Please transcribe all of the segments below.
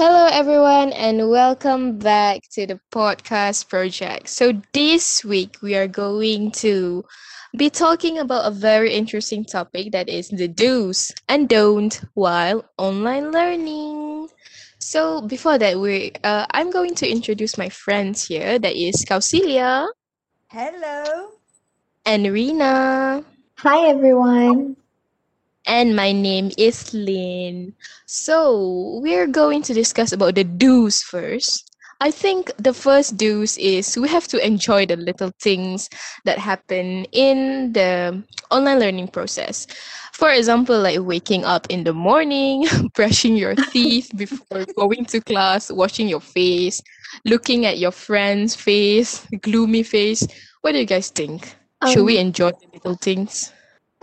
Hello, everyone, and welcome back to the podcast project. So, this week we are going to be talking about a very interesting topic that is the do's and don'ts while online learning. So, before that, we uh, I'm going to introduce my friends here. That is Kausilia Hello. and Rina. Hi everyone. And my name is Lynn. So, we're going to discuss about the do's first. I think the first do's is we have to enjoy the little things that happen in the online learning process. For example, like waking up in the morning, brushing your teeth before going to class, washing your face, looking at your friend's face, gloomy face. What do you guys think? Should we Um, enjoy the little things?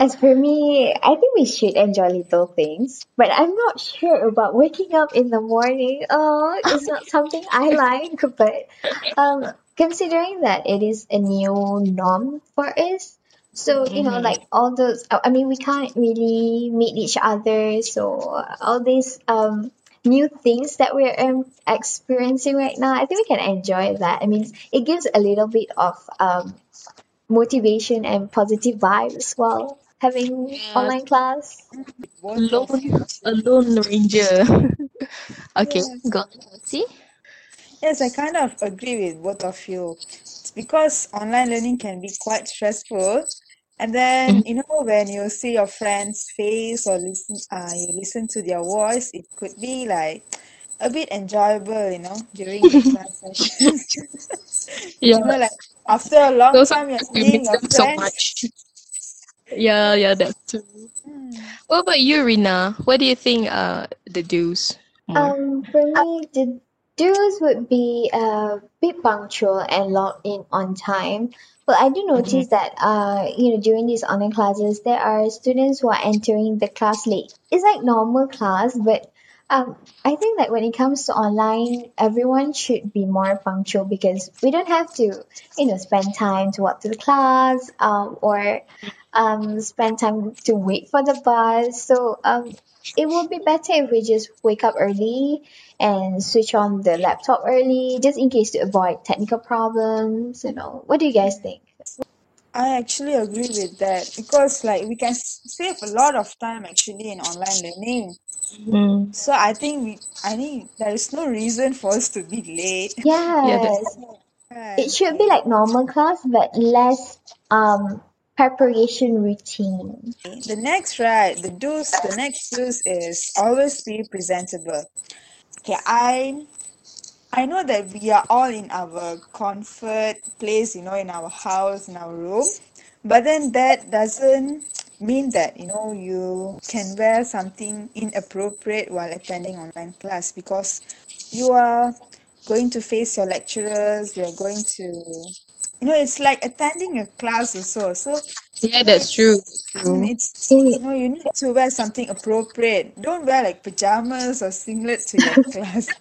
As for me, I think we should enjoy little things, but I'm not sure about waking up in the morning. Oh, it's not something I like, but um, considering that it is a new norm for us, so you know, Mhm. like all those, I mean, we can't really meet each other, so all these um new things that we're um, experiencing right now, I think we can enjoy that. I mean, it gives a little bit of um motivation and positive vibes while having Yeah. online class. Both of Alone, you. alone ranger. okay, Yes. go. See? Yes, I kind of agree with both of you. It's because online learning can be quite stressful. And then, you know, when you see your friend's face or listen, uh, you listen to their voice, it could be like a bit enjoyable, you know, during the class sessions. Yeah, You know, like after a long those time, you're seeing miss your them so much. Yeah, yeah, that's true. Hmm. What about you, Rina? What do you think uh the do's? Um, for me, the do's would be uh, be punctual and log in on time. But I do Mhm. notice that uh, you know, during these online classes, there are students who are entering the class late. It's like normal class, but um, I think that when it comes to online, everyone should be more punctual because we don't have to, you know, spend time to walk to the class, um, or um, spend time to wait for the bus. So um, it would be better if we just wake up early and switch on the laptop early, just in case to avoid technical problems. You know, what do you guys think? I actually agree with that because, like, we can save a lot of time actually in online learning. Mm. So I think we, I think there is no reason for us to be late. Yeah, Yes, it should be like normal class, but less um preparation routine. The next, right, the do's, the next do's is always be presentable. Okay, I I know that we are all in our comfort place, you know, in our house, in our room, but then that doesn't mean that, you know, you can wear something inappropriate while attending online class because you are going to face your lecturers, you're going to, you know, it's like attending a class also. So, yeah, that's true. it's, That's mm, it's, you know, you need to wear something appropriate. Don't wear like pajamas or singlet to your class.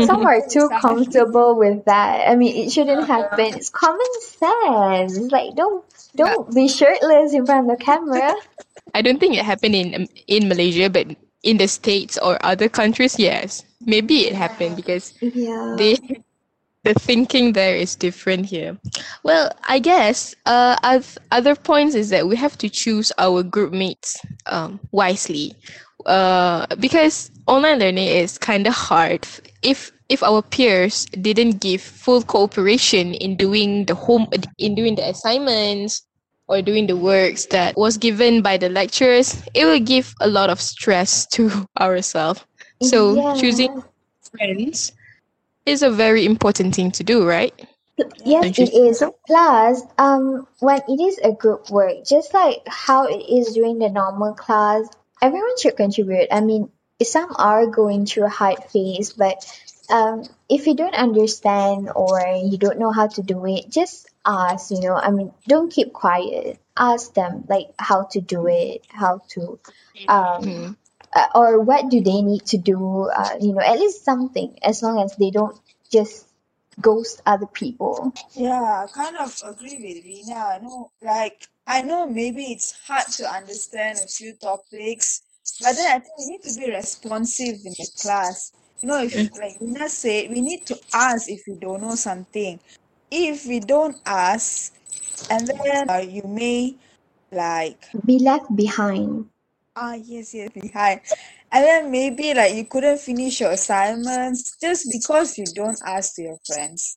Some are too comfortable with that. I mean, it shouldn't happen. It's common sense. It's like don't don't be shirtless in front of the camera. I don't think it happened in um, in Malaysia, but in the States or other countries, yes. Maybe it happened because Yeah. they the thinking there is different here. Well, I guess uh oth- other points is that we have to choose our group mates um wisely. Uh because online learning is kind of hard if if our peers didn't give full cooperation in doing the home in doing the assignments or doing the works that was given by the lecturers, it will give a lot of stress to ourselves. So choosing friends is a very important thing to do, right? Yes, Don't you it think is. so? Plus, um, when it is a group work, just like how it is during the normal class, everyone should contribute. I mean, some are going through a hard phase, but um, if you don't understand or you don't know how to do it, just ask, you know. I mean, don't keep quiet. Ask them like how to do it, how to um Mhm. Uh, or what do they need to do uh, you know at least something as long as they don't just ghost other people Yeah, I kind of agree with Rina. I know, like, I know maybe it's hard to understand a few topics, but then I think we need to be responsive in the class. you know, if like Lina said, we need to ask if we don't know something. If we don't ask, and then uh, you may like Be left behind. Ah yes yes behind, and then maybe like you couldn't finish your assignments just because you don't ask to your friends.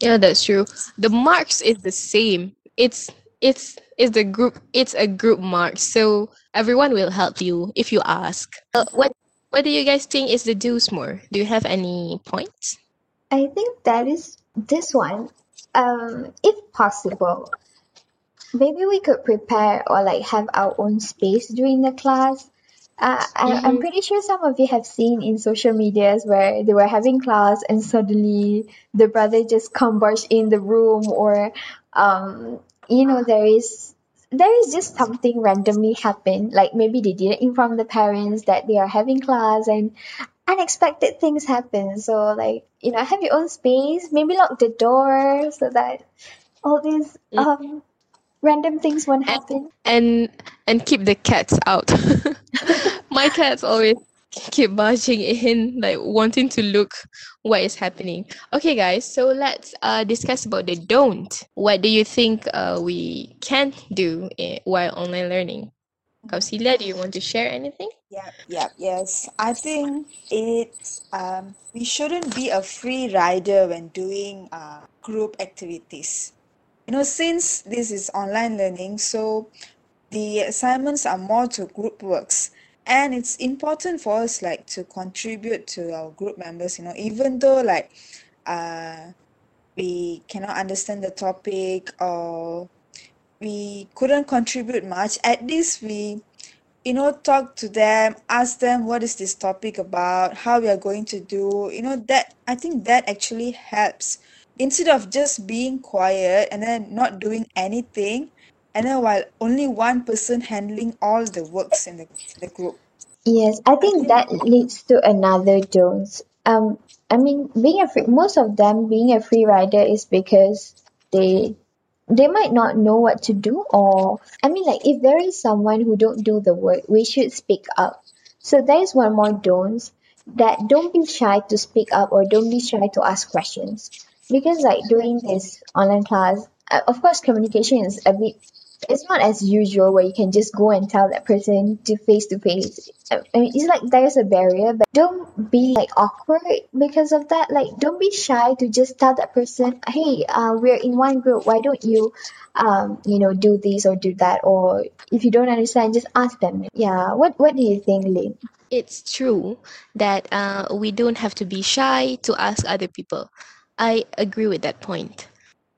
Yeah, that's true. The marks is the same. It's it's it's the group. It's a group mark, so everyone will help you if you ask. Uh, what what do you guys think is the do's more? Do you have any points? I think that is this one. Um, if possible, maybe we could prepare or like have our own space during the class. Uh, I, I'm Mm-hmm. pretty sure some of you have seen in social medias where they were having class and suddenly the brother just come barge in the room or um you know there is there is just something randomly happen like maybe they didn't inform the parents that they are having class and unexpected things happen so like you know have your own space maybe lock the door so that all these Mm. um random things won't happen and and keep the cats out. My cats always keep barging in, like wanting to look what is happening. Okay, guys, so let's uh discuss about the don't. What do you think uh we can do i- while online learning? Kausilia, do you want to share anything? Yeah, yeah, yes. I think it's um we shouldn't be a free rider when doing uh group activities. You know, since this is online learning, so the assignments are more to group works. And it's important for us like to contribute to our group members, you know, even though like uh we cannot understand the topic or we couldn't contribute much, at least we you know talk to them ask them what is this topic about how we are going to do you know that i think that actually helps instead of just being quiet and then not doing anything and then while only one person handling all the works in the, the group Yes, I think that leads to another don'ts. Um, I mean, being a free, most of them being a free rider is because they they might not know what to do or I mean like if there is someone who don't do the work, we should speak up. So there is one more don'ts that don't be shy to speak up or don't be shy to ask questions. Because like during this online class, uh, of course communication is a bit it's not as usual where you can just go and tell that person to face to face. I mean, it's like there's a barrier, but don't be like awkward because of that. Like, don't be shy to just tell that person, "Hey, uh, we're in one group. Why don't you, um, you know, do this or do that?" Or if you don't understand, just ask them. Yeah. What What do you think, Lynn? It's true that uh, we don't have to be shy to ask other people. I agree with that point.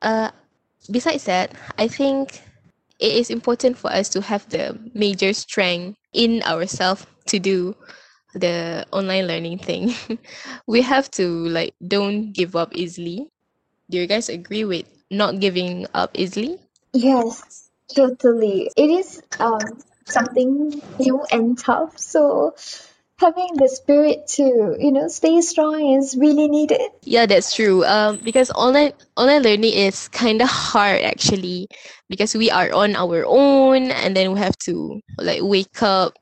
Uh, besides that, I think it is important for us to have the major strength in ourselves to do the online learning thing. we have to like don't give up easily. Do you guys agree with not giving up easily? Yes, totally. It is um something new and tough. So having the spirit to you know stay strong is really needed. Yeah, that's true. Um, because online online learning is kind of hard actually, because we are on our own, and then we have to like wake up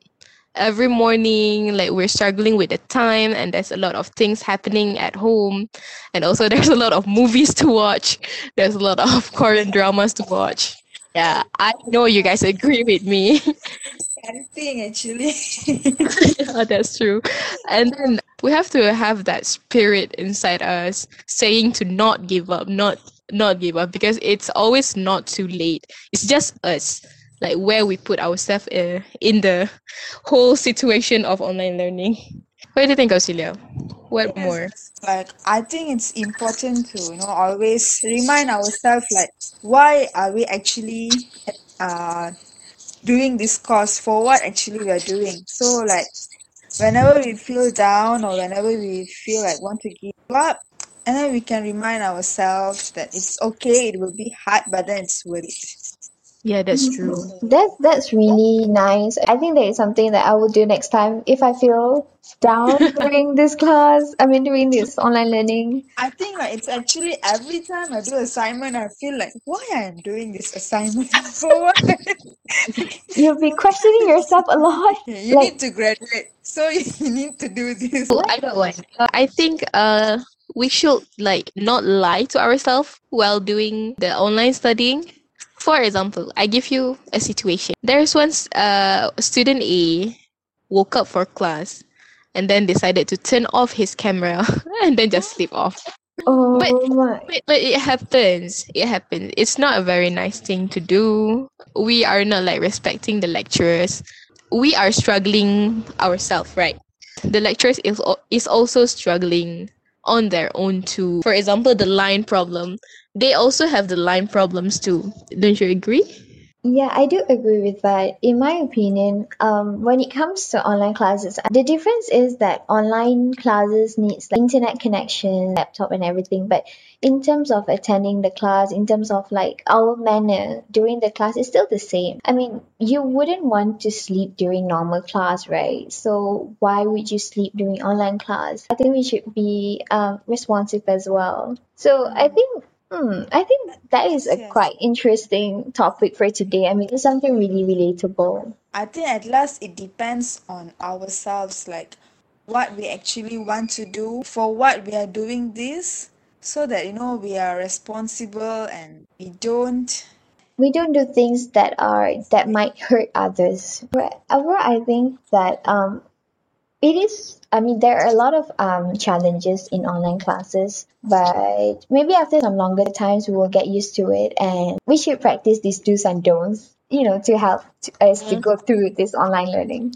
every morning. Like we're struggling with the time, and there's a lot of things happening at home, and also there's a lot of movies to watch. There's a lot of Korean dramas to watch. Yeah, I know you guys agree with me. anything actually Yeah, that's true. And then we have to have that spirit inside us saying to not give up, not not give up because it's always not too late. It's just us, like where we put ourselves uh, in the whole situation of online learning. What do you think, Kausilia? What more? Yes, like I think it's important to you know always remind ourselves like why are we actually uh doing this course for what actually we are doing. So like whenever we feel down or whenever we feel like want to give up, and then we can remind ourselves that it's okay, it will be hard, but then it's worth it. Yeah, that's true. That's that's really nice. I think that is something that I will do next time if I feel down during this class. I mean, doing this online learning. I think like it's actually every time I do assignment, I feel like why I am doing this assignment for what? You'll be questioning yourself a lot. you Like- need to graduate, so you need to do this. I got one. Uh, I think uh we should like not lie to ourselves while doing the online studying. For example, I give you a situation. There's once uh student A woke up for class and then decided to turn off his camera and then just sleep off. Oh But- my. But, but it happens. It happens. It's not a very nice thing to do. We are not like respecting the lecturers. We are struggling ourselves, right? The lecturers is is also struggling on their own too. For example, the line problem. They also have the line problems too. Don't you agree? Yeah, I do agree with that. In my opinion, um, when it comes to online classes, the difference is that online classes needs like internet connection, laptop, and everything. But in terms of attending the class, in terms of like our manner during the class, is still the same. I mean, you wouldn't want to sleep during normal class, right? So why would you sleep during online class? I think we should be um, responsive as well. So I think Hmm, I think that is a Yes. quite interesting topic for today. I mean, it's something really relatable. I think at last it depends on ourselves, like what we actually want to do, for what we are doing this, so that you know we are responsible and we don't. We don't do things that are that might hurt others. However, I think that um, it is. I mean, there are a lot of um challenges in online classes, but maybe after some longer times, we will get used to it, and we should practice these do's and don'ts. You know, to help to, us to go through this online learning.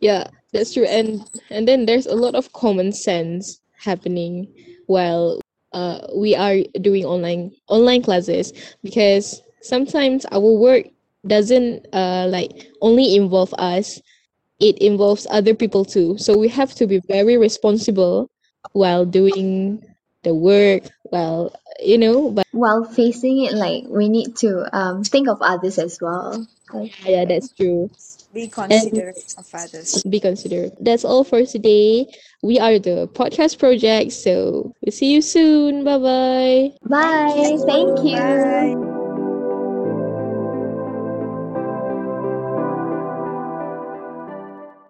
Yeah, that's true. And and then there's a lot of common sense happening while uh we are doing online online classes because sometimes our work doesn't uh like only involve us, it involves other people too. So we have to be very responsible while doing the work, while you know, but While facing it, like we need to um think of others as well. Like, yeah, that's true. Be considerate of others. Be considerate. That's all for today. We are the podcast project, so we'll see you soon. Bye bye. Bye. Thank you. Bye.